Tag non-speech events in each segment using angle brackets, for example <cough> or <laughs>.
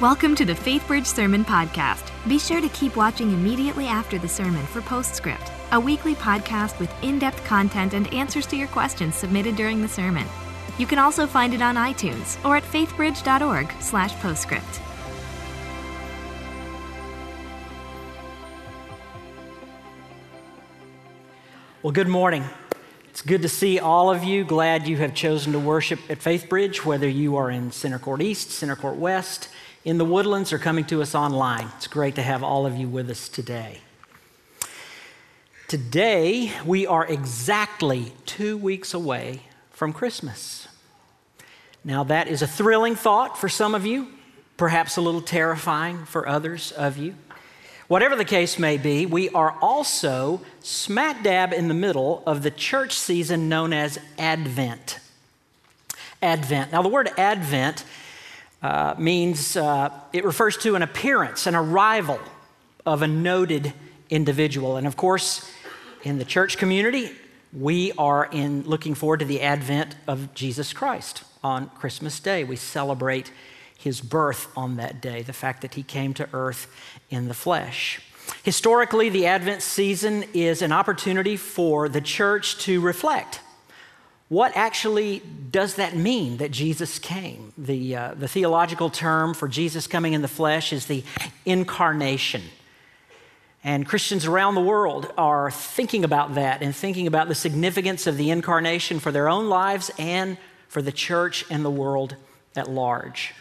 Welcome to the FaithBridge Sermon Podcast. Be sure to keep watching immediately after the sermon for Postscript, a weekly podcast with in depth content and answers to your questions submitted during the sermon. You can also find it on iTunes or at faithbridge.org/slash postscript. Well, good morning. It's good to see all of you. Glad you have chosen to worship at FaithBridge, whether you are in Center Court East, Center Court West, in the woodlands, or coming to us online. It's great to have all of you with us today. Today, we are exactly two weeks away from Christmas. Now, that is a thrilling thought for some of you, perhaps a little terrifying for others of you. Whatever the case may be, we are also smack dab in the middle of the church season known as Advent. Advent. Now, the word Advent uh, means uh, it refers to an appearance, an arrival of a noted individual. And of course, in the church community, we are in looking forward to the advent of Jesus Christ on Christmas Day. We celebrate his birth on that day, the fact that he came to earth in the flesh. Historically, the Advent season is an opportunity for the church to reflect. What actually does that mean that Jesus came? The, uh, the theological term for Jesus coming in the flesh is the incarnation. And Christians around the world are thinking about that and thinking about the significance of the incarnation for their own lives and for the church and the world at large.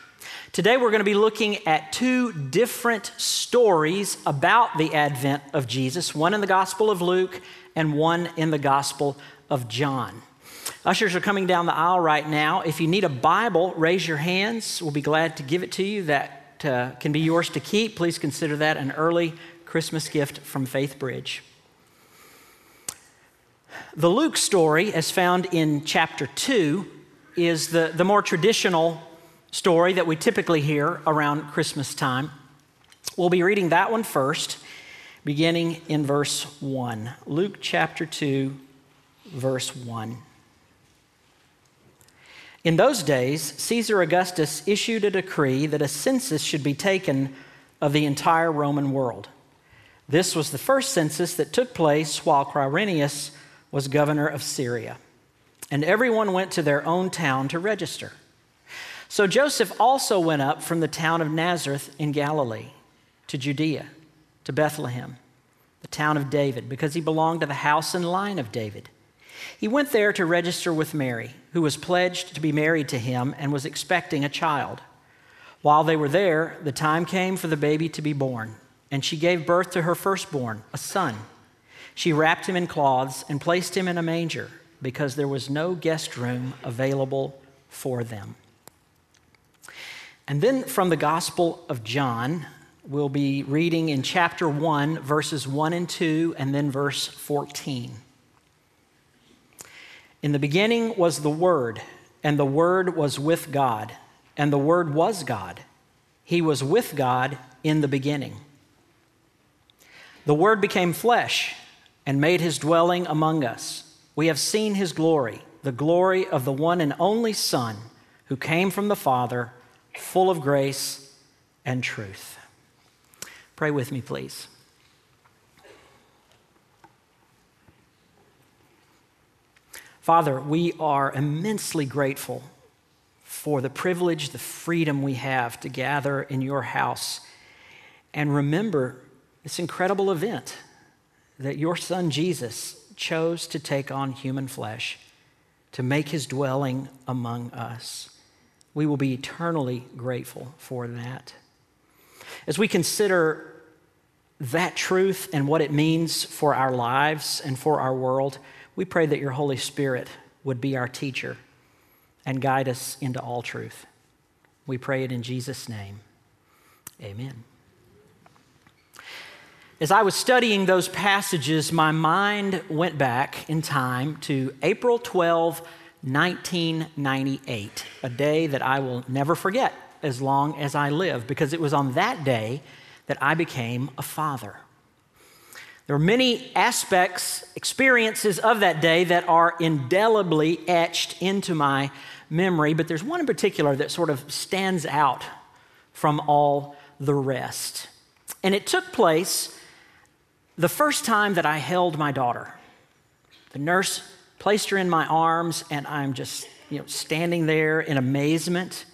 Today, we're going to be looking at two different stories about the advent of Jesus one in the Gospel of Luke and one in the Gospel of John. Ushers are coming down the aisle right now. If you need a Bible, raise your hands. We'll be glad to give it to you. That uh, can be yours to keep. Please consider that an early Christmas gift from Faith Bridge. The Luke story, as found in chapter 2, is the, the more traditional story that we typically hear around Christmas time. We'll be reading that one first, beginning in verse 1. Luke chapter 2, verse 1. In those days, Caesar Augustus issued a decree that a census should be taken of the entire Roman world. This was the first census that took place while Quirinius was governor of Syria. And everyone went to their own town to register. So Joseph also went up from the town of Nazareth in Galilee to Judea, to Bethlehem, the town of David, because he belonged to the house and line of David. He went there to register with Mary, who was pledged to be married to him and was expecting a child. While they were there, the time came for the baby to be born, and she gave birth to her firstborn, a son. She wrapped him in cloths and placed him in a manger because there was no guest room available for them. And then from the Gospel of John, we'll be reading in chapter 1, verses 1 and 2, and then verse 14. In the beginning was the Word, and the Word was with God, and the Word was God. He was with God in the beginning. The Word became flesh and made his dwelling among us. We have seen his glory, the glory of the one and only Son who came from the Father full of grace and truth. Pray with me, please. Father, we are immensely grateful for the privilege, the freedom we have to gather in your house and remember this incredible event that your son Jesus chose to take on human flesh to make his dwelling among us. We will be eternally grateful for that. As we consider that truth and what it means for our lives and for our world, we pray that your Holy Spirit would be our teacher and guide us into all truth. We pray it in Jesus' name. Amen. As I was studying those passages, my mind went back in time to April 12, 1998, a day that I will never forget as long as I live, because it was on that day that I became a father. There are many aspects, experiences of that day that are indelibly etched into my memory, but there's one in particular that sort of stands out from all the rest. And it took place the first time that I held my daughter. The nurse placed her in my arms, and I'm just you know, standing there in amazement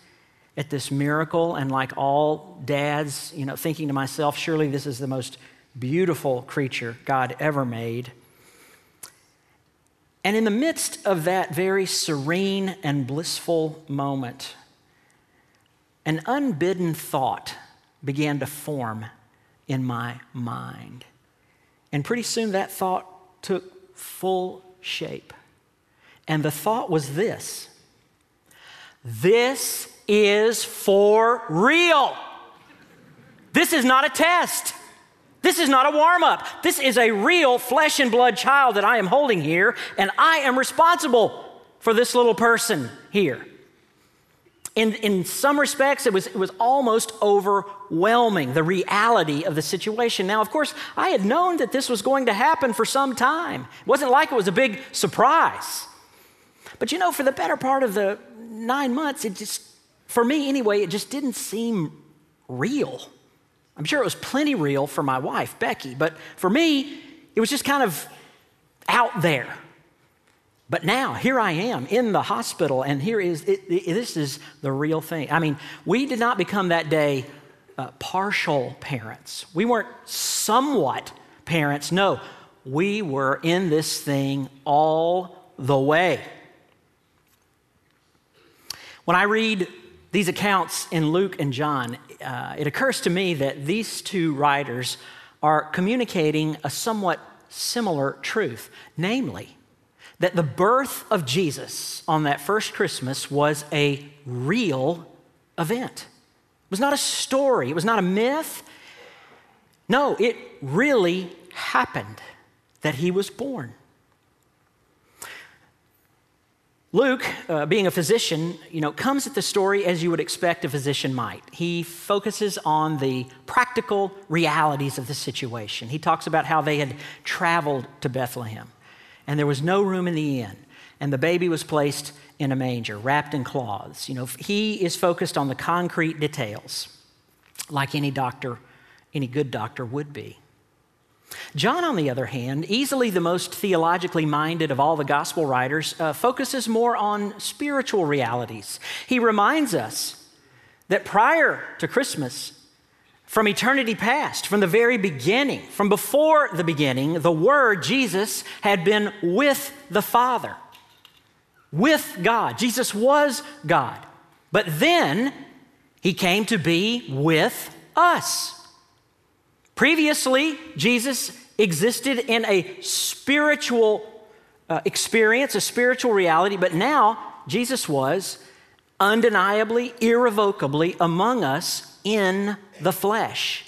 at this miracle. And like all dads, you know, thinking to myself, surely this is the most beautiful creature God ever made. And in the midst of that very serene and blissful moment, an unbidden thought began to form in my mind. And pretty soon that thought took full shape. And the thought was this this is for real. This is not a test. This is not a warm up. This is a real flesh and blood child that I am holding here, and I am responsible for this little person here. In, in some respects, it was, it was almost overwhelming, the reality of the situation. Now, of course, I had known that this was going to happen for some time. It wasn't like it was a big surprise. But you know, for the better part of the nine months, it just, for me anyway, it just didn't seem real. I'm sure it was plenty real for my wife, Becky, but for me, it was just kind of out there. But now, here I am in the hospital, and here is it, it, this is the real thing. I mean, we did not become that day uh, partial parents. We weren't somewhat parents. No, we were in this thing all the way. When I read these accounts in Luke and John, uh, it occurs to me that these two writers are communicating a somewhat similar truth, namely, that the birth of Jesus on that first Christmas was a real event. It was not a story, it was not a myth. No, it really happened that he was born. Luke, uh, being a physician, you know, comes at the story as you would expect a physician might. He focuses on the practical realities of the situation. He talks about how they had traveled to Bethlehem and there was no room in the inn, and the baby was placed in a manger, wrapped in cloths. You know, he is focused on the concrete details, like any doctor, any good doctor would be. John, on the other hand, easily the most theologically minded of all the gospel writers, uh, focuses more on spiritual realities. He reminds us that prior to Christmas, from eternity past, from the very beginning, from before the beginning, the Word, Jesus, had been with the Father, with God. Jesus was God. But then he came to be with us. Previously, Jesus existed in a spiritual uh, experience, a spiritual reality, but now Jesus was undeniably, irrevocably among us in the flesh,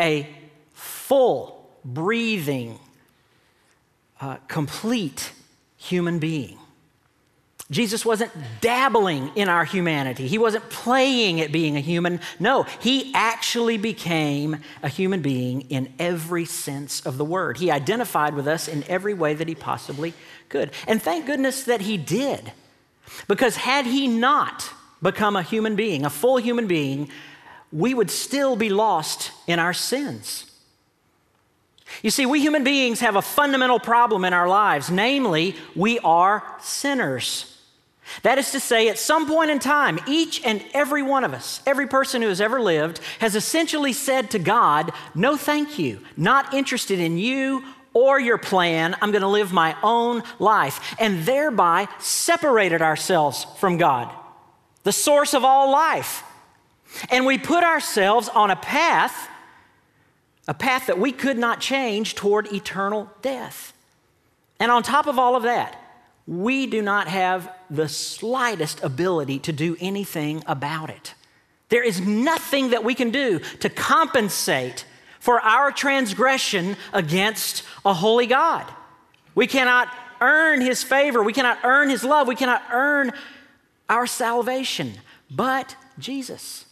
a full, breathing, uh, complete human being. Jesus wasn't dabbling in our humanity. He wasn't playing at being a human. No, he actually became a human being in every sense of the word. He identified with us in every way that he possibly could. And thank goodness that he did. Because had he not become a human being, a full human being, we would still be lost in our sins. You see, we human beings have a fundamental problem in our lives, namely, we are sinners. That is to say, at some point in time, each and every one of us, every person who has ever lived, has essentially said to God, No, thank you, not interested in you or your plan. I'm going to live my own life, and thereby separated ourselves from God, the source of all life. And we put ourselves on a path, a path that we could not change toward eternal death. And on top of all of that, we do not have the slightest ability to do anything about it. There is nothing that we can do to compensate for our transgression against a holy God. We cannot earn his favor, we cannot earn his love, we cannot earn our salvation, but Jesus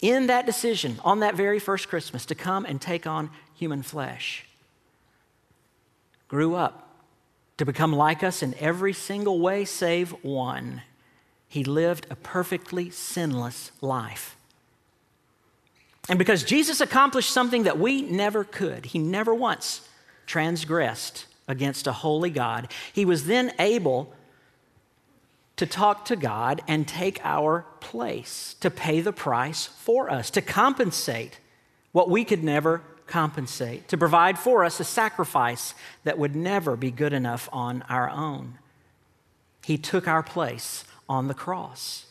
in that decision on that very first Christmas to come and take on human flesh, grew up to become like us in every single way save one. He lived a perfectly sinless life. And because Jesus accomplished something that we never could, he never once transgressed against a holy God, he was then able to talk to God and take our place, to pay the price for us, to compensate what we could never compensate, to provide for us a sacrifice that would never be good enough on our own. He took our place on the cross.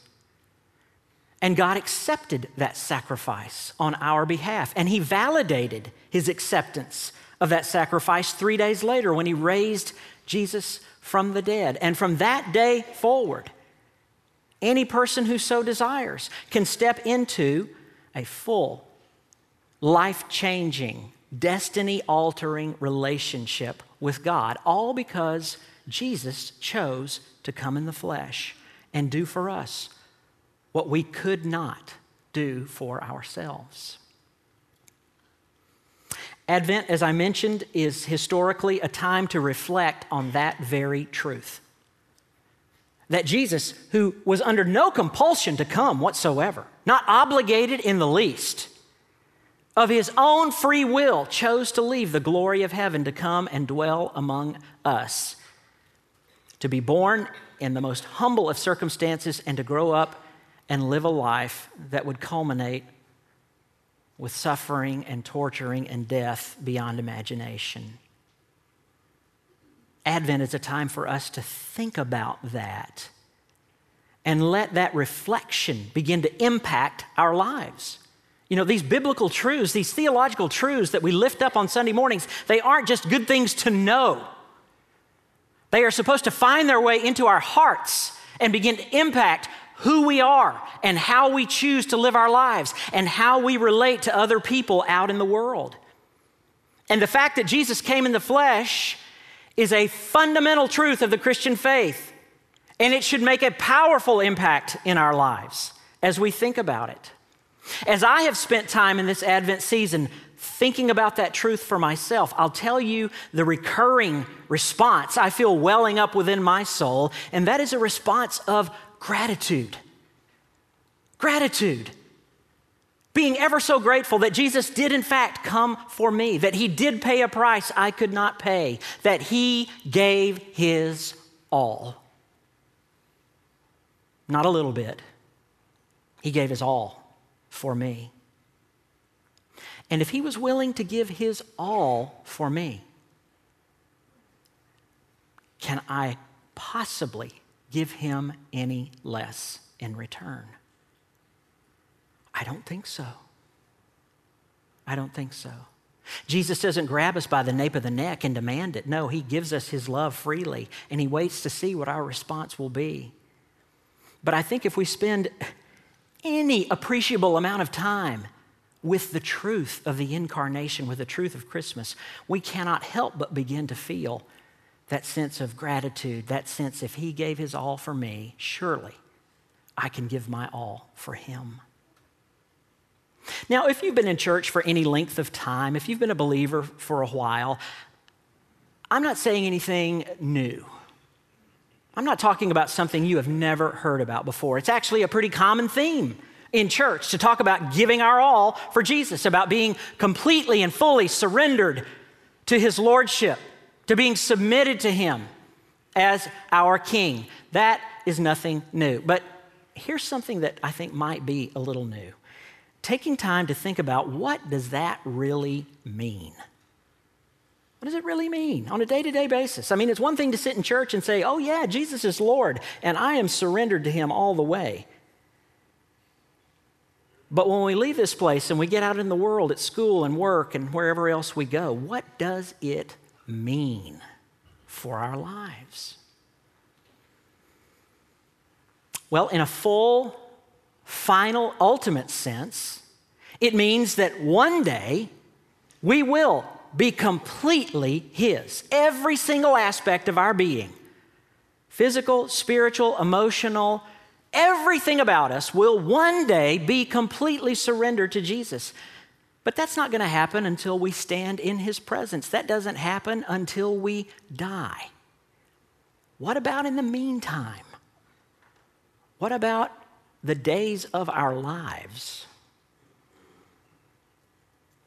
And God accepted that sacrifice on our behalf, and He validated His acceptance of that sacrifice three days later when He raised Jesus from the dead. And from that day forward, any person who so desires can step into a full, life changing, destiny altering relationship with God, all because Jesus chose to come in the flesh and do for us what we could not do for ourselves. Advent, as I mentioned, is historically a time to reflect on that very truth. That Jesus, who was under no compulsion to come whatsoever, not obligated in the least, of his own free will chose to leave the glory of heaven to come and dwell among us, to be born in the most humble of circumstances and to grow up and live a life that would culminate with suffering and torturing and death beyond imagination. Advent is a time for us to think about that and let that reflection begin to impact our lives. You know, these biblical truths, these theological truths that we lift up on Sunday mornings, they aren't just good things to know. They are supposed to find their way into our hearts and begin to impact who we are and how we choose to live our lives and how we relate to other people out in the world. And the fact that Jesus came in the flesh is a fundamental truth of the Christian faith, and it should make a powerful impact in our lives as we think about it. As I have spent time in this Advent season thinking about that truth for myself, I'll tell you the recurring response I feel welling up within my soul, and that is a response of gratitude. Gratitude. Being ever so grateful that Jesus did, in fact, come for me, that he did pay a price I could not pay, that he gave his all. Not a little bit, he gave his all for me. And if he was willing to give his all for me, can I possibly give him any less in return? I don't think so. I don't think so. Jesus doesn't grab us by the nape of the neck and demand it. No, he gives us his love freely and he waits to see what our response will be. But I think if we spend any appreciable amount of time with the truth of the incarnation, with the truth of Christmas, we cannot help but begin to feel that sense of gratitude, that sense if He gave His all for me, surely I can give my all for Him. Now, if you've been in church for any length of time, if you've been a believer for a while, I'm not saying anything new. I'm not talking about something you have never heard about before. It's actually a pretty common theme in church to talk about giving our all for Jesus, about being completely and fully surrendered to his lordship, to being submitted to him as our king. That is nothing new. But here's something that I think might be a little new. Taking time to think about what does that really mean? What does it really mean on a day to day basis? I mean, it's one thing to sit in church and say, oh, yeah, Jesus is Lord, and I am surrendered to him all the way. But when we leave this place and we get out in the world at school and work and wherever else we go, what does it mean for our lives? Well, in a full, final, ultimate sense, it means that one day we will be completely His. Every single aspect of our being physical, spiritual, emotional, everything about us will one day be completely surrendered to Jesus. But that's not going to happen until we stand in his presence. That doesn't happen until we die. What about in the meantime? What about the days of our lives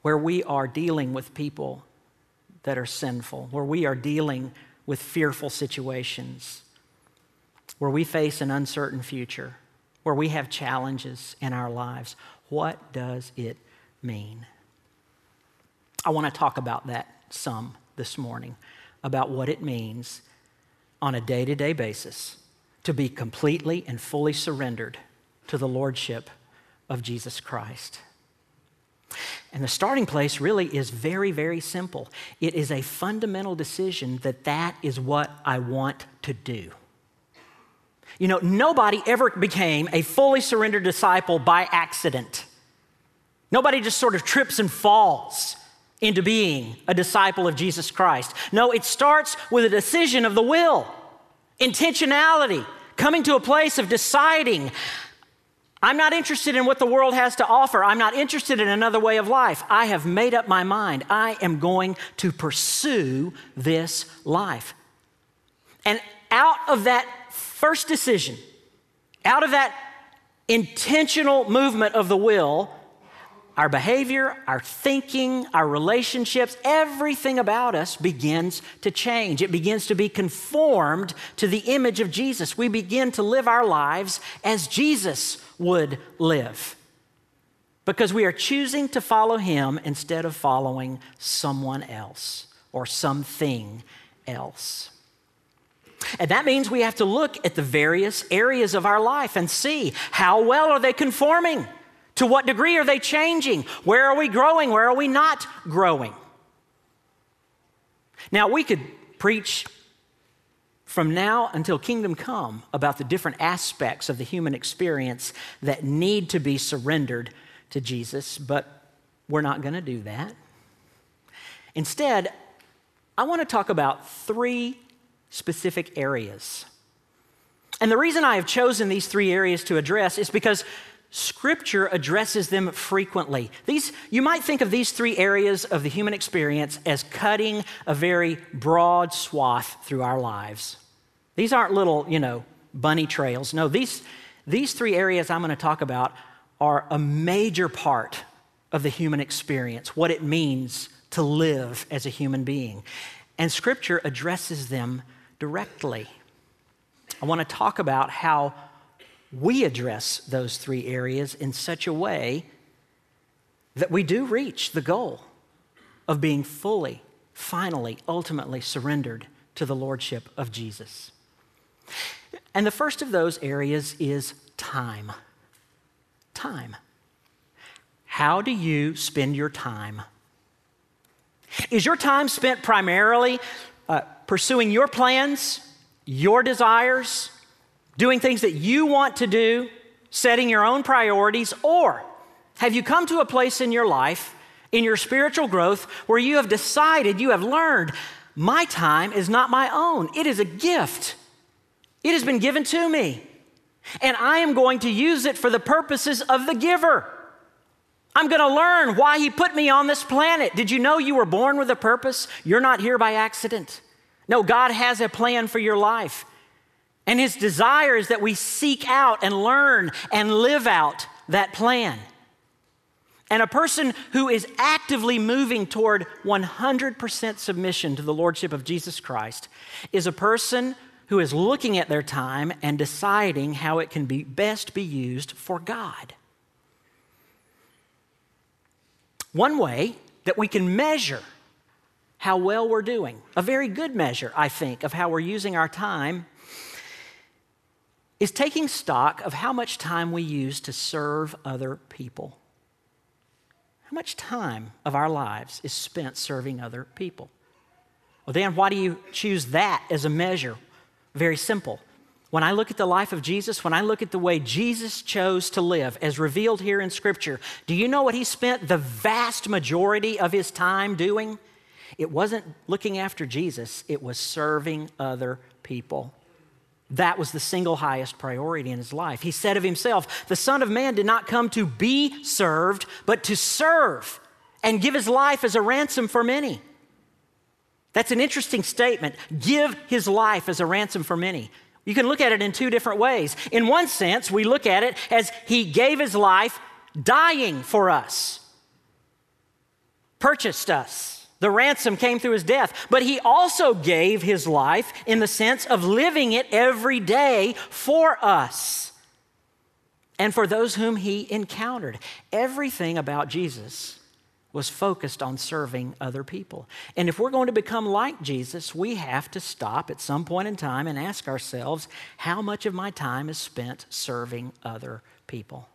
where we are dealing with people that are sinful, where we are dealing with fearful situations, where we face an uncertain future, where we have challenges in our lives? What does it mean? I want to talk about that some this morning, about what it means on a day to day basis to be completely and fully surrendered to the Lordship of Jesus Christ. And the starting place really is very, very simple. It is a fundamental decision that that is what I want to do. You know, nobody ever became a fully surrendered disciple by accident. Nobody just sort of trips and falls into being a disciple of Jesus Christ. No, it starts with a decision of the will, intentionality, coming to a place of deciding I'm not interested in what the world has to offer. I'm not interested in another way of life. I have made up my mind. I am going to pursue this life. And out of that first decision, out of that intentional movement of the will, our behavior, our thinking, our relationships, everything about us begins to change. It begins to be conformed to the image of Jesus. We begin to live our lives as Jesus would live because we are choosing to follow him instead of following someone else or something else. And that means we have to look at the various areas of our life and see how well are they conforming to what degree are they changing? Where are we growing? Where are we not growing? Now, we could preach from now until kingdom come about the different aspects of the human experience that need to be surrendered to Jesus, but we're not going to do that. Instead, I want to talk about three specific areas. And the reason I have chosen these three areas to address is because Scripture addresses them frequently. These, you might think of these three areas of the human experience as cutting a very broad swath through our lives. These aren't little, you know, bunny trails. No, these, these three areas I'm going to talk about are a major part of the human experience, what it means to live as a human being. And Scripture addresses them directly. I want to talk about how we address those three areas in such a way that we do reach the goal of being fully, finally, ultimately surrendered to the Lordship of Jesus. And the first of those areas is time. Time. How do you spend your time? Is your time spent primarily uh, pursuing your plans, your desires, doing things that you want to do, setting your own priorities, or have you come to a place in your life, in your spiritual growth, where you have decided, you have learned, my time is not my own, it is a gift. It has been given to me, and I am going to use it for the purposes of the giver. I'm going to learn why he put me on this planet. Did you know you were born with a purpose? You're not here by accident. No, God has a plan for your life. And his desire is that we seek out and learn and live out that plan. And a person who is actively moving toward 100% submission to the Lordship of Jesus Christ is a person who is looking at their time and deciding how it can be best be used for God. One way that we can measure how well we're doing, a very good measure, I think, of how we're using our time is taking stock of how much time we use to serve other people. How much time of our lives is spent serving other people? Well, Dan, why do you choose that as a measure? Very simple. When I look at the life of Jesus, when I look at the way Jesus chose to live, as revealed here in Scripture, do you know what he spent the vast majority of his time doing? It wasn't looking after Jesus, it was serving other people. That was the single highest priority in his life. He said of himself, The Son of Man did not come to be served, but to serve and give his life as a ransom for many. That's an interesting statement. Give his life as a ransom for many. You can look at it in two different ways. In one sense, we look at it as He gave His life dying for us, purchased us. The ransom came through his death, but he also gave his life in the sense of living it every day for us and for those whom he encountered. Everything about Jesus was focused on serving other people. And if we're going to become like Jesus, we have to stop at some point in time and ask ourselves how much of my time is spent serving other people?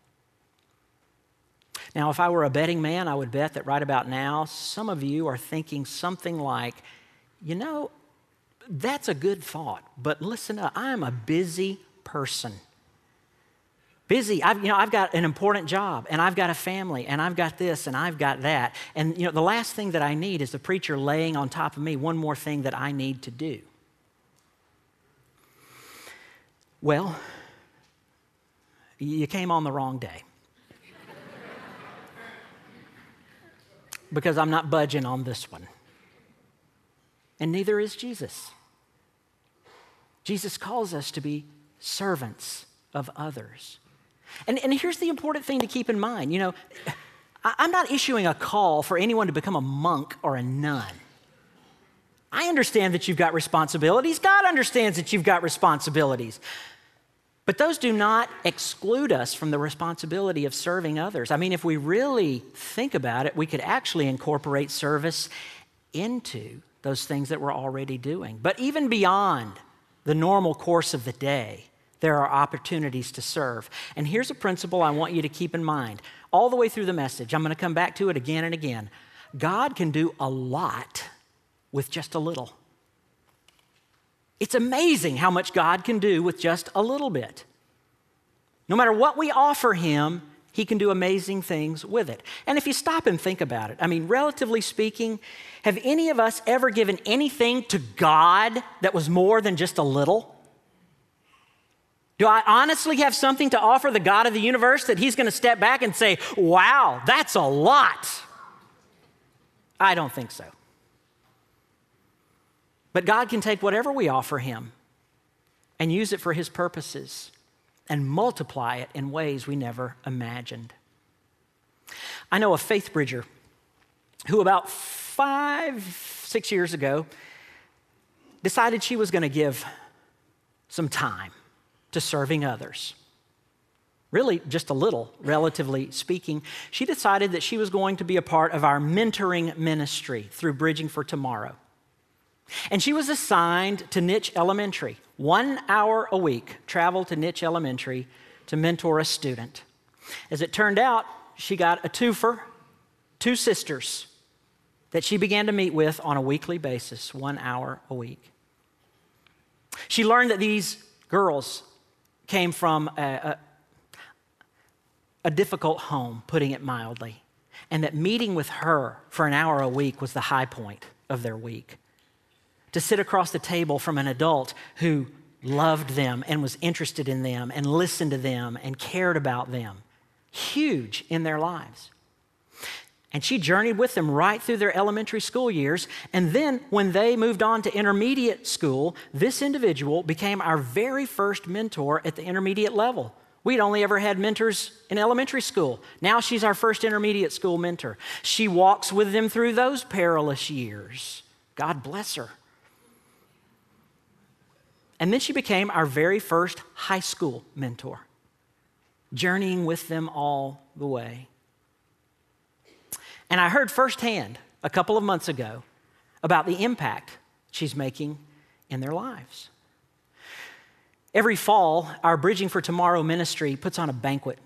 Now, if I were a betting man, I would bet that right about now, some of you are thinking something like, you know, that's a good thought, but listen up, I'm a busy person. Busy. I've, you know, I've got an important job, and I've got a family, and I've got this, and I've got that. And you know, the last thing that I need is the preacher laying on top of me one more thing that I need to do. Well, you came on the wrong day. Because I'm not budging on this one. And neither is Jesus. Jesus calls us to be servants of others. And, and here's the important thing to keep in mind you know, I'm not issuing a call for anyone to become a monk or a nun. I understand that you've got responsibilities. God understands that you've got responsibilities. But those do not exclude us from the responsibility of serving others. I mean, if we really think about it, we could actually incorporate service into those things that we're already doing. But even beyond the normal course of the day, there are opportunities to serve. And here's a principle I want you to keep in mind all the way through the message. I'm going to come back to it again and again. God can do a lot with just a little. It's amazing how much God can do with just a little bit. No matter what we offer Him, He can do amazing things with it. And if you stop and think about it, I mean, relatively speaking, have any of us ever given anything to God that was more than just a little? Do I honestly have something to offer the God of the universe that He's going to step back and say, wow, that's a lot? I don't think so. But God can take whatever we offer Him and use it for His purposes and multiply it in ways we never imagined. I know a faith bridger who, about five, six years ago, decided she was going to give some time to serving others. Really, just a little, relatively speaking. She decided that she was going to be a part of our mentoring ministry through Bridging for Tomorrow. And she was assigned to Nitsch Elementary, one hour a week, travel to Nitsch Elementary to mentor a student. As it turned out, she got a twofer, two sisters that she began to meet with on a weekly basis, one hour a week. She learned that these girls came from a, a, a difficult home, putting it mildly, and that meeting with her for an hour a week was the high point of their week to sit across the table from an adult who loved them and was interested in them and listened to them and cared about them. Huge in their lives. And she journeyed with them right through their elementary school years. And then, when they moved on to intermediate school, this individual became our very first mentor at the intermediate level. We'd only ever had mentors in elementary school. Now she's our first intermediate school mentor. She walks with them through those perilous years. God bless her. And then she became our very first high school mentor, journeying with them all the way. And I heard firsthand a couple of months ago about the impact she's making in their lives. Every fall, our Bridging for Tomorrow ministry puts on a banquet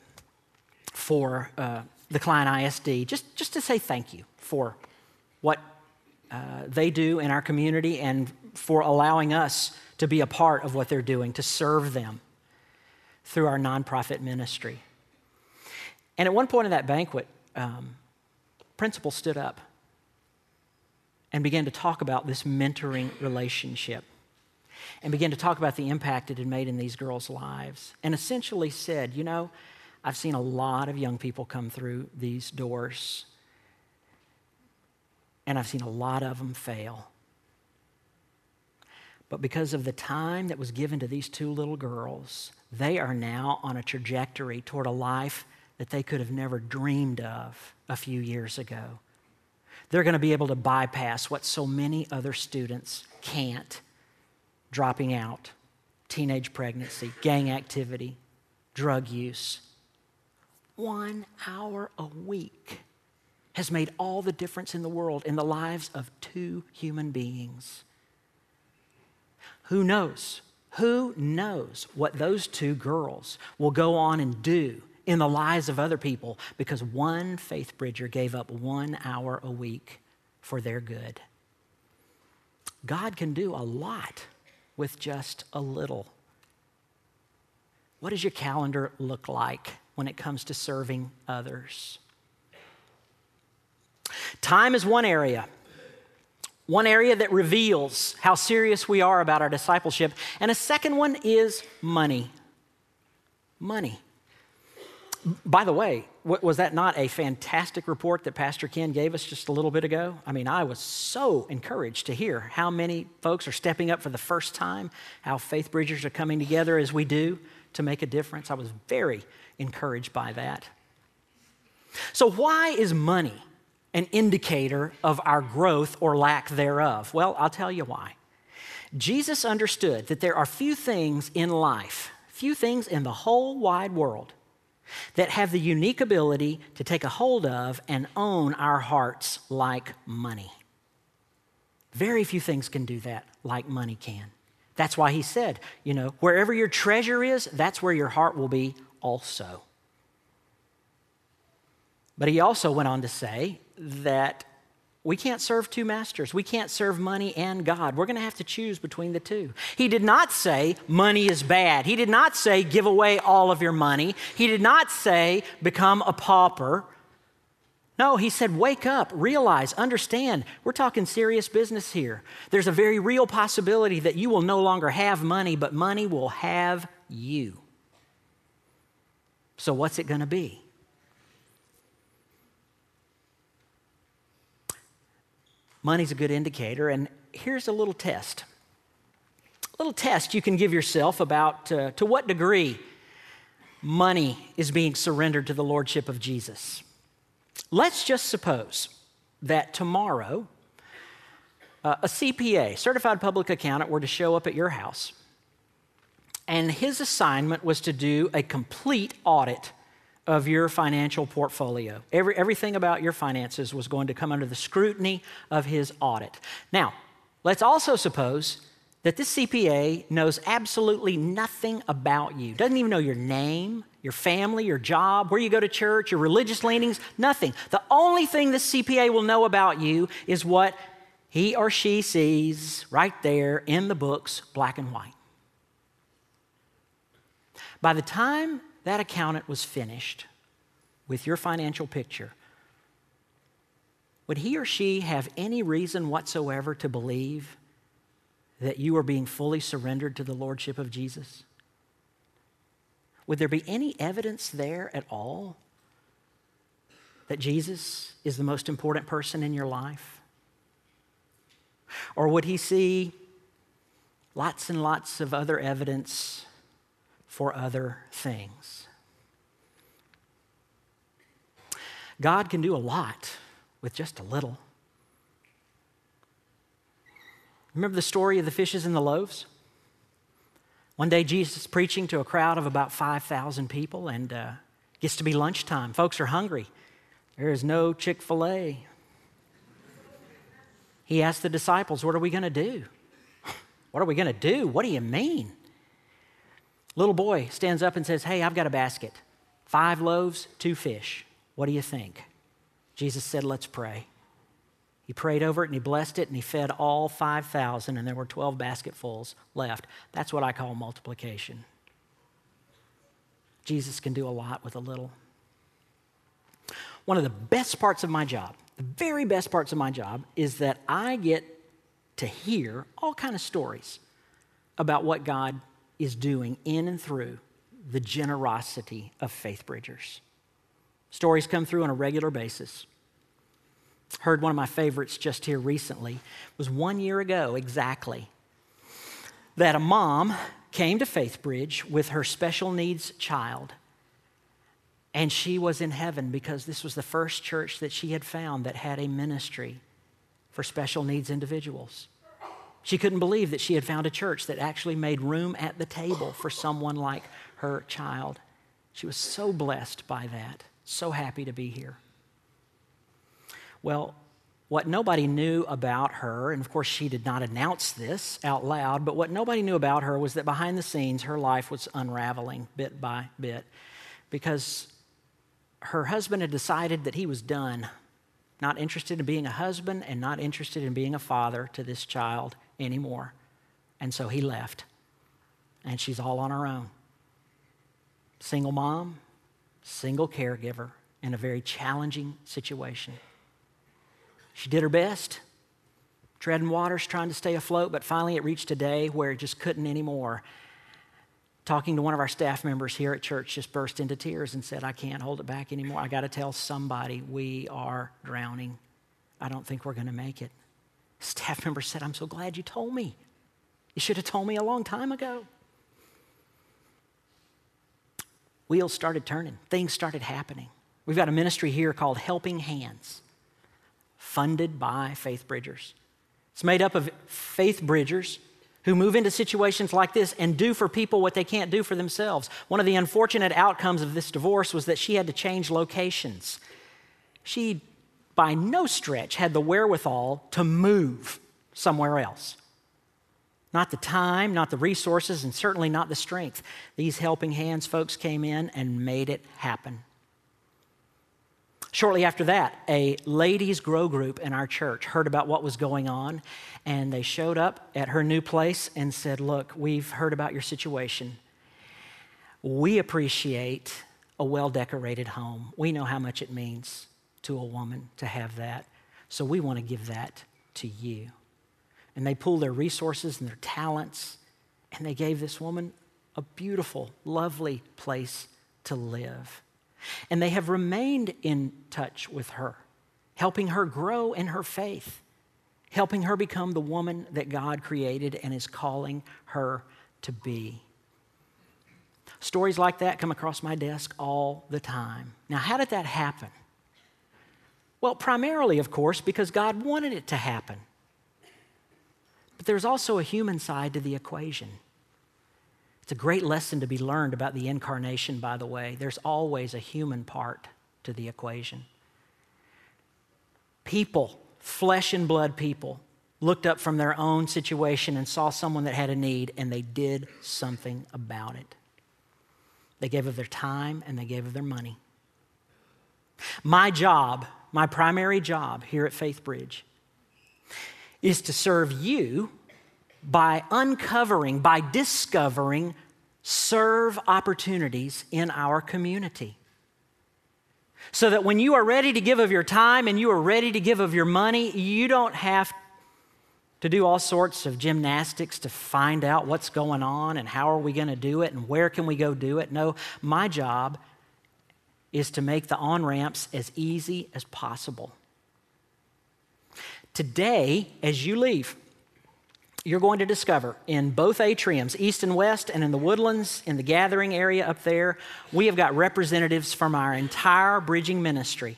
for uh, the Klein ISD, just, just to say thank you for what uh, they do in our community and for allowing us to be a part of what they're doing, to serve them through our nonprofit ministry. And at one point in that banquet, um, principal stood up and began to talk about this mentoring relationship and began to talk about the impact it had made in these girls' lives and essentially said, You know, I've seen a lot of young people come through these doors, and I've seen a lot of them fail. But because of the time that was given to these two little girls, they are now on a trajectory toward a life that they could have never dreamed of a few years ago. They're going to be able to bypass what so many other students can't dropping out, teenage pregnancy, gang activity, drug use. One hour a week has made all the difference in the world in the lives of two human beings. Who knows? Who knows what those two girls will go on and do in the lives of other people because one faith bridger gave up one hour a week for their good. God can do a lot with just a little. What does your calendar look like when it comes to serving others? Time is one area. One area that reveals how serious we are about our discipleship. And a second one is money. Money. By the way, was that not a fantastic report that Pastor Ken gave us just a little bit ago? I mean, I was so encouraged to hear how many folks are stepping up for the first time, how faith bridgers are coming together as we do to make a difference. I was very encouraged by that. So, why is money an indicator of our growth or lack thereof? Well, I'll tell you why. Jesus understood that there are few things in life, few things in the whole wide world that have the unique ability to take a hold of and own our hearts like money. Very few things can do that like money can. That's why he said, you know, wherever your treasure is, that's where your heart will be also. But he also went on to say that we can't serve two masters. We can't serve money and God. We're going to have to choose between the two. He did not say money is bad. He did not say give away all of your money. He did not say become a pauper. No, he said wake up, realize, understand. We're talking serious business here. There's a very real possibility that you will no longer have money, but money will have you. So, what's it going to be? Money's a good indicator, and here's a little test. A little test you can give yourself about uh, to what degree money is being surrendered to the Lordship of Jesus. Let's just suppose that tomorrow uh, a CPA, certified public accountant, were to show up at your house, and his assignment was to do a complete audit of your financial portfolio. Every, everything about your finances was going to come under the scrutiny of his audit. Now, let's also suppose that this CPA knows absolutely nothing about you, doesn't even know your name, your family, your job, where you go to church, your religious leanings, nothing. The only thing this CPA will know about you is what he or she sees right there in the books, black and white. By the time that accountant was finished with your financial picture, would he or she have any reason whatsoever to believe that you are being fully surrendered to the Lordship of Jesus? Would there be any evidence there at all that Jesus is the most important person in your life? Or would he see lots and lots of other evidence for other things. God can do a lot with just a little. Remember the story of the fishes and the loaves? One day, Jesus is preaching to a crowd of about 5,000 people, and uh, gets to be lunchtime. Folks are hungry. There is no Chick fil A. He asked the disciples, What are we going to do? What are we going to do? What do you mean? Little boy stands up and says, Hey, I've got a basket. Five loaves, two fish. What do you think? Jesus said, Let's pray. He prayed over it and he blessed it and he fed all 5,000, and there were 12 basketfuls left. That's what I call multiplication. Jesus can do a lot with a little. One of the best parts of my job, the very best parts of my job, is that I get to hear all kind of stories about what God is doing in and through the generosity of faith bridgers. Stories come through on a regular basis. Heard one of my favorites just here recently. It was one year ago exactly. that a mom came to Faithbridge with her special needs child. And she was in heaven because this was the first church that she had found that had a ministry for special needs individuals. She couldn't believe that she had found a church that actually made room at the table for someone like her child. She was so blessed by that, so happy to be here. Well, what nobody knew about her, and of course she did not announce this out loud, but what nobody knew about her was that behind the scenes her life was unraveling bit by bit because her husband had decided that he was done, not interested in being a husband and not interested in being a father to this child anymore. And so he left, and she's all on her own. Single mom, single caregiver in a very challenging situation. She did her best, treading waters, trying to stay afloat, but finally it reached a day where it just couldn't anymore. Talking to one of our staff members here at church, just burst into tears and said, I can't hold it back anymore. I got to tell somebody we are drowning. I don't think we're going to make it. Staff member said, I'm so glad you told me. You should have told me a long time ago. Wheels started turning, things started happening. We've got a ministry here called Helping Hands funded by Faith Bridgers. It's made up of Faith Bridgers who move into situations like this and do for people what they can't do for themselves. One of the unfortunate outcomes of this divorce was that she had to change locations. She, by no stretch, had the wherewithal to move somewhere else. Not the time, not the resources, and certainly not the strength. These helping hands folks came in and made it happen. Shortly after that, a ladies' grow group in our church heard about what was going on, and they showed up at her new place and said, Look, we've heard about your situation. We appreciate a well decorated home. We know how much it means to a woman to have that, so we want to give that to you. And they pulled their resources and their talents, and they gave this woman a beautiful, lovely place to live. And they have remained in touch with her, helping her grow in her faith, helping her become the woman that God created and is calling her to be. Stories like that come across my desk all the time. Now, how did that happen? Well, primarily, of course, because God wanted it to happen. But there's also a human side to the equation. It's a great lesson to be learned about the incarnation, by the way. There's always a human part to the equation. People, flesh and blood people, looked up from their own situation and saw someone that had a need, and they did something about it. They gave of their time and they gave of their money. My job, my primary job here at Faith Bridge, is to serve you by uncovering, by discovering, serve opportunities in our community. So that when you are ready to give of your time and you are ready to give of your money, you don't have to do all sorts of gymnastics to find out what's going on and how are we going to do it and where can we go do it. No, my job is to make the on ramps as easy as possible. Today, as you leave, you're going to discover in both atriums, east and west, and in the woodlands, in the gathering area up there, we have got representatives from our entire bridging ministry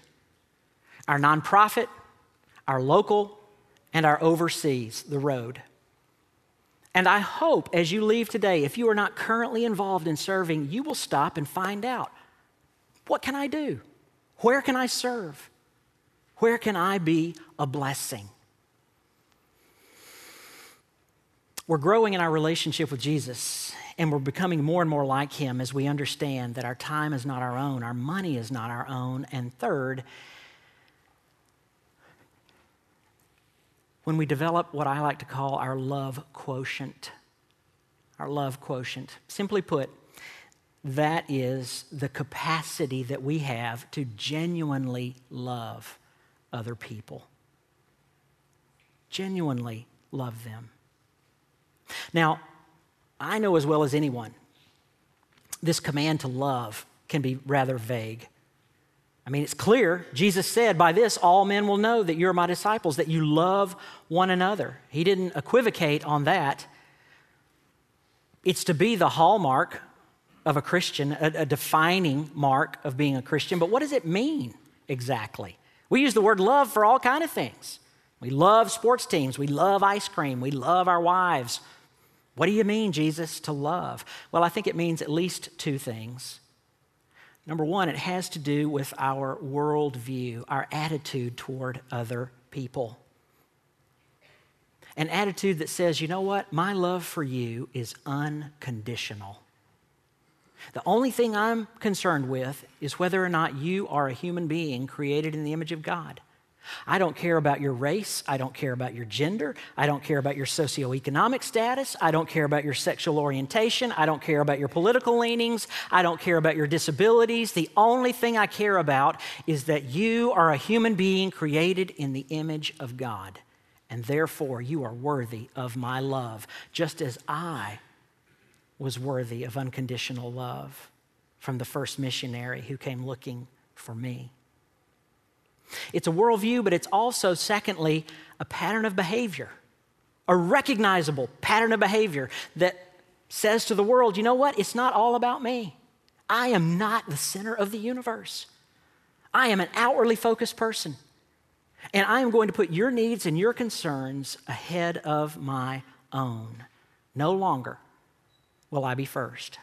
our nonprofit, our local, and our overseas, the road. And I hope as you leave today, if you are not currently involved in serving, you will stop and find out what can I do? Where can I serve? Where can I be a blessing? We're growing in our relationship with Jesus, and we're becoming more and more like Him as we understand that our time is not our own, our money is not our own. And third, when we develop what I like to call our love quotient, our love quotient, simply put, that is the capacity that we have to genuinely love other people. Genuinely love them. Now, I know as well as anyone, this command to love can be rather vague. I mean, it's clear. Jesus said, By this all men will know that you're my disciples, that you love one another. He didn't equivocate on that. It's to be the hallmark of a Christian, a, a defining mark of being a Christian. But what does it mean exactly? We use the word love for all kind of things. We love sports teams. We love ice cream. We love our wives. What do you mean, Jesus, to love? Well, I think it means at least two things. Number one, it has to do with our worldview, our attitude toward other people. An attitude that says, you know what, my love for you is unconditional. The only thing I'm concerned with is whether or not you are a human being created in the image of God. I don't care about your race. I don't care about your gender. I don't care about your socioeconomic status. I don't care about your sexual orientation. I don't care about your political leanings. I don't care about your disabilities. The only thing I care about is that you are a human being created in the image of God. And therefore, you are worthy of my love, just as I was worthy of unconditional love from the first missionary who came looking for me. It's a worldview, but it's also, secondly, a pattern of behavior, a recognizable pattern of behavior that says to the world, you know what? It's not all about me. I am not the center of the universe. I am an outwardly focused person. And I am going to put your needs and your concerns ahead of my own. No longer will I be first.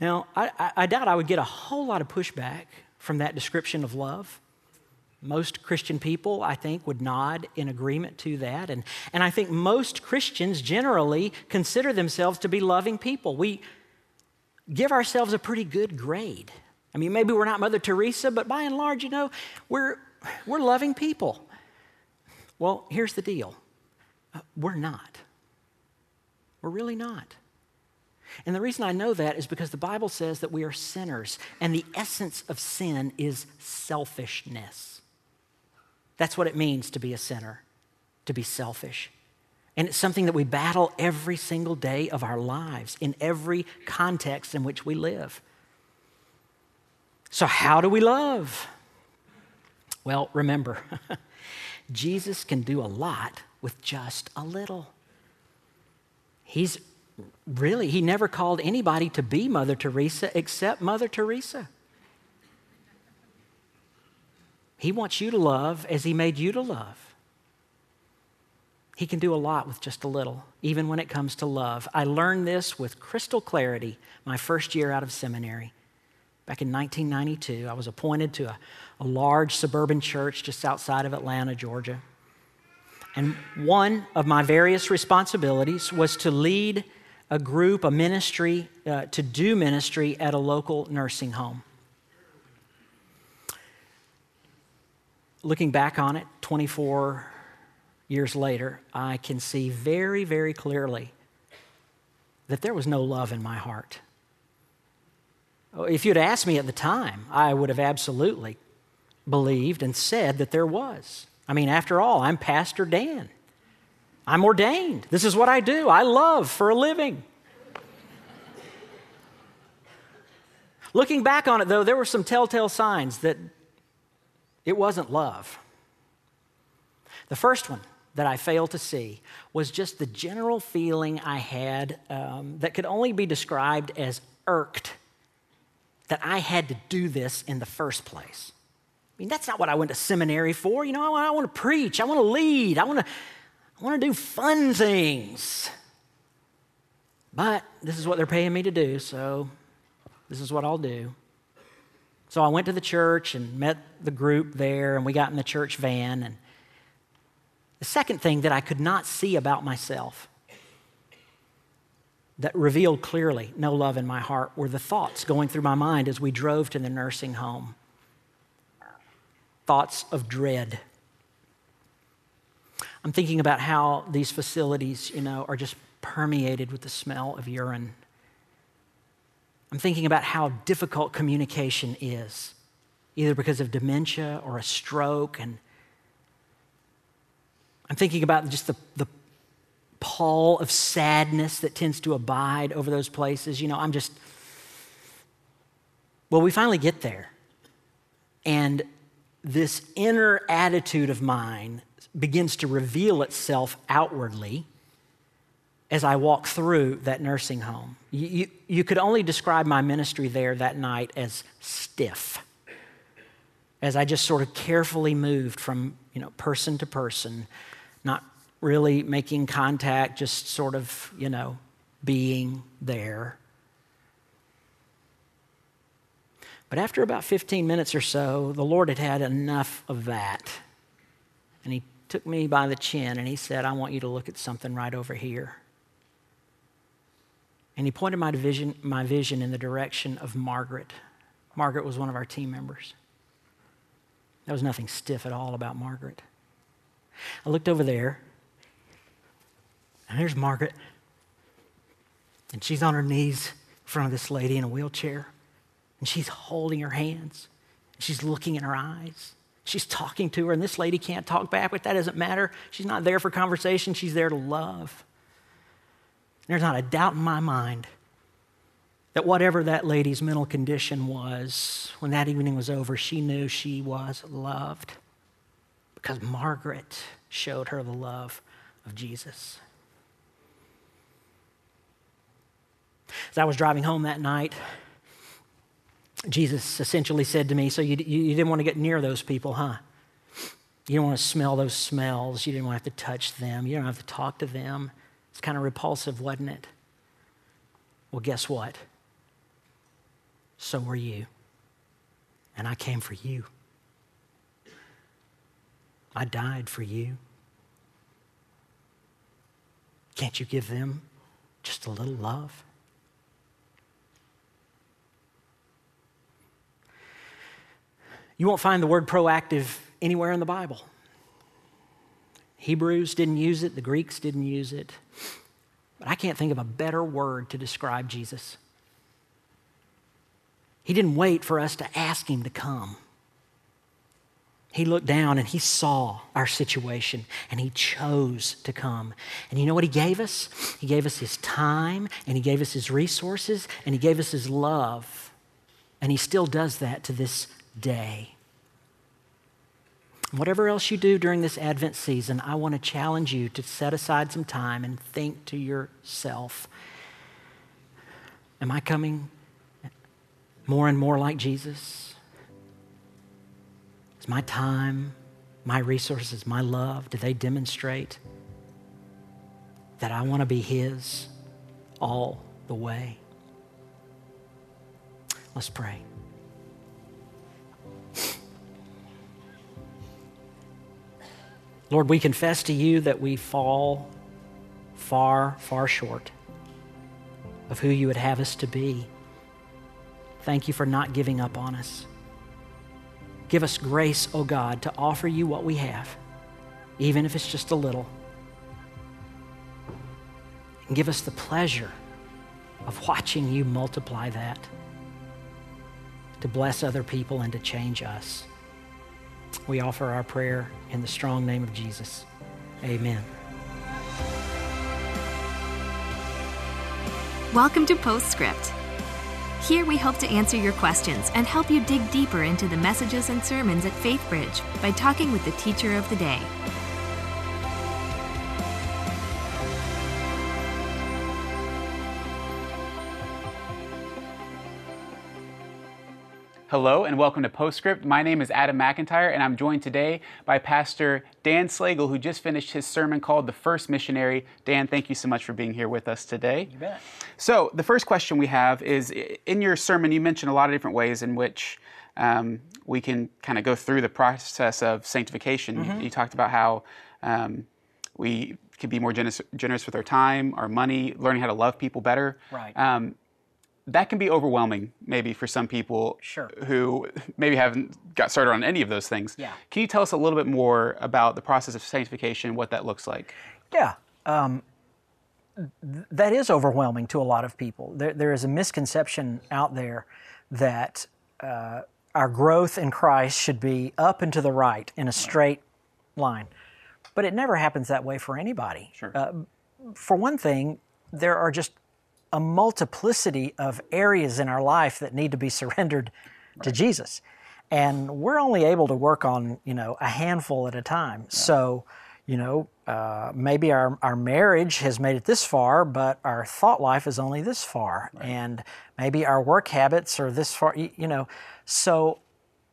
Now, I, I, doubt I would get a whole lot of pushback from that description of love. Most Christian people, I think, would nod in agreement to that. And, and I think most Christians generally consider themselves to be loving people. We give ourselves a pretty good grade. I mean, maybe we're not Mother Teresa, but by and large, you know, we're, we're loving people. Well, here's the deal uh, we're not. We're really not. And the reason I know that is because the Bible says that we are sinners, and the essence of sin is selfishness. That's what it means to be a sinner, to be selfish. And it's something that we battle every single day of our lives, in every context in which we live. So, how do we love? Well, remember, <laughs> Jesus can do a lot with just a little. He's really, he never called anybody to be Mother Teresa except Mother Teresa. He wants you to love as he made you to love. He can do a lot with just a little, even when it comes to love. I learned this with crystal clarity my first year out of seminary. Back in 1992, I was appointed to a, a large suburban church just outside of Atlanta, Georgia. And one of my various responsibilities was to lead a group, a ministry, uh, to do ministry at a local nursing home. Looking back on it 24 years later, I can see very, very clearly that there was no love in my heart. If you'd asked me at the time, I would have absolutely believed and said that there was. I mean, after all, I'm Pastor Dan. I'm ordained. This is what I do. I love for a living. Looking back on it, though, there were some telltale signs that it wasn't love. The first one that I failed to see was just the general feeling I had um, that could only be described as irked that I had to do this in the first place. Mean, that's not what I went to seminary for. You know, I, I want to preach, I want to lead, I want to, I want to do fun things. But this is what they're paying me to do, so this is what I'll do. So I went to the church and met the group there, and we got in the church van. And the second thing that I could not see about myself that revealed clearly no love in my heart were the thoughts going through my mind as we drove to the nursing home thoughts of dread. I'm thinking about how these facilities, you know, are just permeated with the smell of urine. I'm thinking about how difficult communication is, either because of dementia or a stroke. And I'm thinking about just the, the pall of sadness that tends to abide over those places. You know, I'm just, well, we finally get there. And this inner attitude of mine begins to reveal itself outwardly as I walk through that nursing home. You, you, you, could only describe my ministry there that night as stiff. As I just sort of carefully moved from you know, person to person, not really making contact, just sort of, you know, being there. But after about 15 minutes or so, the Lord had had enough of that. And He took me by the chin and He said, I want you to look at something right over here. And He pointed my vision, my vision in the direction of Margaret. Margaret was one of our team members. There was nothing stiff at all about Margaret. I looked over there, and there's Margaret. And she's on her knees in front of this lady in a wheelchair. And she's holding her hands. She's looking in her eyes. She's talking to her, and this lady can't talk back, but that doesn't matter. She's not there for conversation, she's there to love. There's not a doubt in my mind that whatever that lady's mental condition was, when that evening was over, she knew she was loved because Margaret showed her the love of Jesus. As I was driving home that night, Jesus essentially said to me, So you, you, didn't want to get near those people, huh? You didn't want to smell those smells. You didn't want to have to touch them. You don't have to talk to them. It's kind of repulsive, wasn't it? Well, guess what? So were you. And I came for you. I died for you. Can't you give them just a little love? You won't find the word proactive anywhere in the Bible. Hebrews didn't use it, the Greeks didn't use it. But I can't think of a better word to describe Jesus. He didn't wait for us to ask him to come. He looked down and he saw our situation and he chose to come. And you know what he gave us? He gave us his time and he gave us his resources and he gave us his love. And he still does that to this day. Whatever else you do during this Advent season, I want to challenge you to set aside some time and think to yourself Am I coming more and more like Jesus? Is my time, my resources, my love, do they demonstrate that I want to be His all the way? Let's pray. Lord, we confess to you that we fall far, far short of who you would have us to be. Thank you for not giving up on us. Give us grace, O oh God, to offer you what we have, even if it's just a little. And give us the pleasure of watching you multiply that to bless other people and to change us. We offer our prayer in the strong name of Jesus. Amen. Welcome to Postscript. Here we hope to answer your questions and help you dig deeper into the messages and sermons at FaithBridge by talking with the teacher of the day. Hello and welcome to Postscript. My name is Adam McIntyre and I'm joined today by Pastor Dan Slagle, who just finished his sermon called The First Missionary. Dan, thank you so much for being here with us today. You bet. So, the first question we have is in your sermon, you mentioned a lot of different ways in which um, we can kind of go through the process of sanctification. Mm-hmm. You, you, talked about how um, we can be more generous, generous with our time, our money, learning how to love people better. Right. Um, that can be overwhelming maybe for some people sure. who maybe haven't got started on any of those things. Yeah. Can you tell us a little bit more about the process of sanctification, what that looks like? Yeah. Um, th- that is overwhelming to a lot of people. There, there is a misconception out there that uh, our growth in Christ should be up and to the right in a straight line. But it never happens that way for anybody. Sure. Uh, for one thing, there are just a multiplicity of areas in our life that need to be surrendered right. to Jesus. And we're only able to work on, you know, a handful at a time. Yeah. So you know, uh, maybe our, our marriage has made it this far, but our thought life is only this far. Right. And maybe our work habits are this far, you, you know. So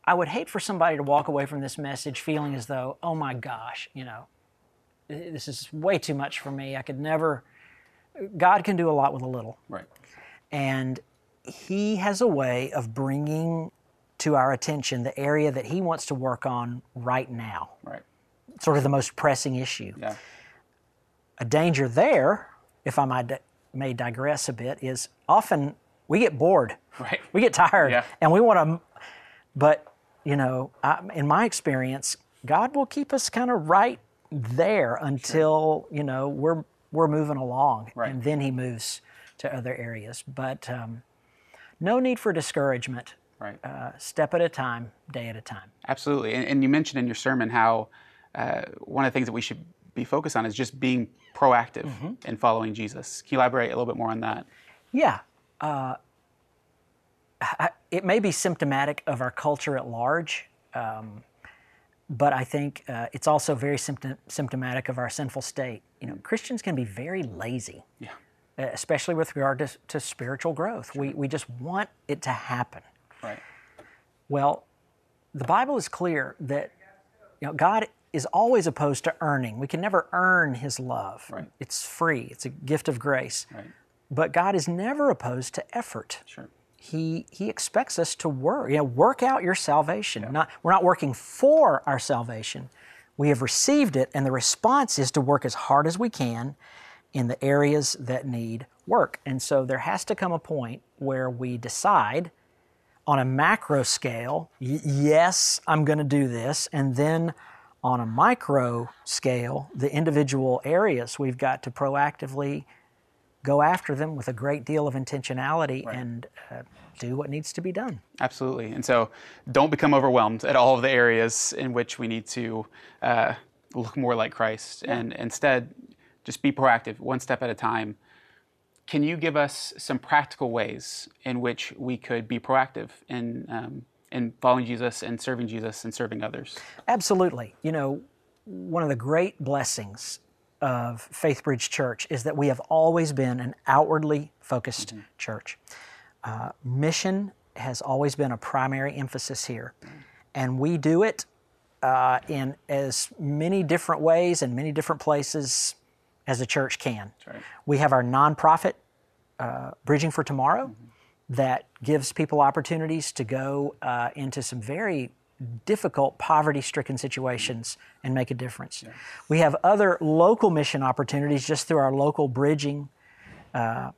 I would hate for somebody to walk away from this message feeling as though, oh my gosh, you know, this is way too much for me. I could never. God can do a lot with a little. Right. And He has a way of bringing to our attention the area that He wants to work on right now. Right. Sort of the most pressing issue. Yeah. A danger there, if I might may digress a bit, is often we get bored. Right. We get tired, yeah. and we want to. But you know, I, in my experience, God will keep us kind of right there until sure. you know we're we're moving along, right. and then He moves to other areas. But um, no need for discouragement. Right. Uh, step at a time, day at a time. Absolutely. And, and you mentioned in your sermon how uh, one of the things that we should be focused on is just being proactive mm-hmm. in following Jesus. Can you elaborate a little bit more on that? Yeah. Uh, I, it may be symptomatic of our culture at large. Um, but I think uh, it's also very symptom- symptomatic of our sinful state. You know, Christians can be very lazy, yeah. especially with regard to, to spiritual growth. We, we just want it to happen. Right. Well, the Bible is clear that you know, God is always opposed to earning. We can never earn His love. Right. It's free. It's a gift of grace. Right. But God is never opposed to effort. Sure he he expects us to work. You know, work out your salvation. Yeah. Not we're not working for our salvation. We have received it, and the response is to work as hard as we can in the areas that need work. And so there has to come a point where we decide on a macro scale, yes, I'm going to do this, and then on a micro scale, the individual areas we've got to proactively go after them with a great deal of intentionality right. and uh, do what needs to be done. Absolutely. And so don't become overwhelmed at all of the areas in which we need to uh, look more like Christ. Yeah. And instead, just be proactive, one step at a time. Can you give us some practical ways in which we could be proactive in, um, in following Jesus and serving Jesus and serving others? Absolutely. You know, one of the great blessings of FaithBridge Church is that we have always been an outwardly focused mm-hmm. church. Uh, mission has always been a primary emphasis here, and we do it uh, in as many different ways and many different places as a church can. Right. We have our nonprofit, uh, Bridging for Tomorrow, mm-hmm. that gives people opportunities to go uh, into some very difficult, poverty stricken situations and make a difference. Yeah. We have other local mission opportunities just through our local bridging uh,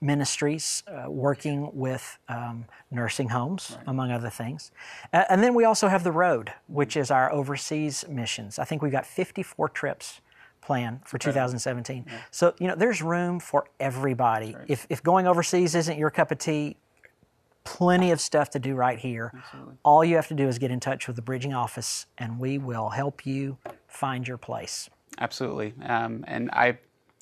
ministries, uh, working with um, nursing homes, right. among other things. Uh, and then we also have The Road, which is our overseas missions. I think we've got 54 trips planned for 2017. Yeah. So, you know, there's room for everybody. Right. If, if going overseas isn't your cup of tea, plenty of stuff to do right here. Absolutely. All you have to do is get in touch with the bridging office, and we will help you find your place. Absolutely. Um, and I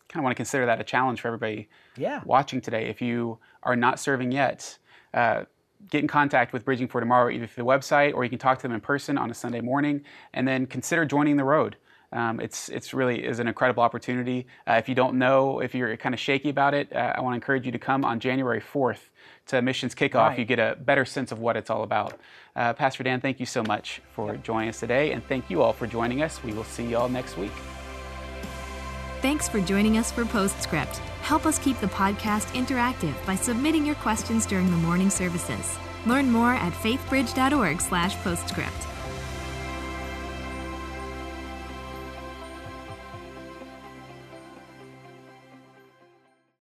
kind of want to consider that a challenge for everybody yeah. watching today. If you are not serving yet, uh, get in contact with Bridging for Tomorrow either through the website or you can talk to them in person on a Sunday morning, and then consider joining the road. Um, it's it's really is an incredible opportunity. Uh, if you don't know, if you're kind of shaky about it, uh, I want to encourage you to come on January 4th to missions kickoff. Right. You get a better sense of what it's all about. Uh, Pastor Dan, thank you so much for joining us today, and thank you all for joining us. We will see you all next week. Thanks for joining us for Postscript. Help us keep the podcast interactive by submitting your questions during the morning services. Learn more at faithbridge.org/postscript.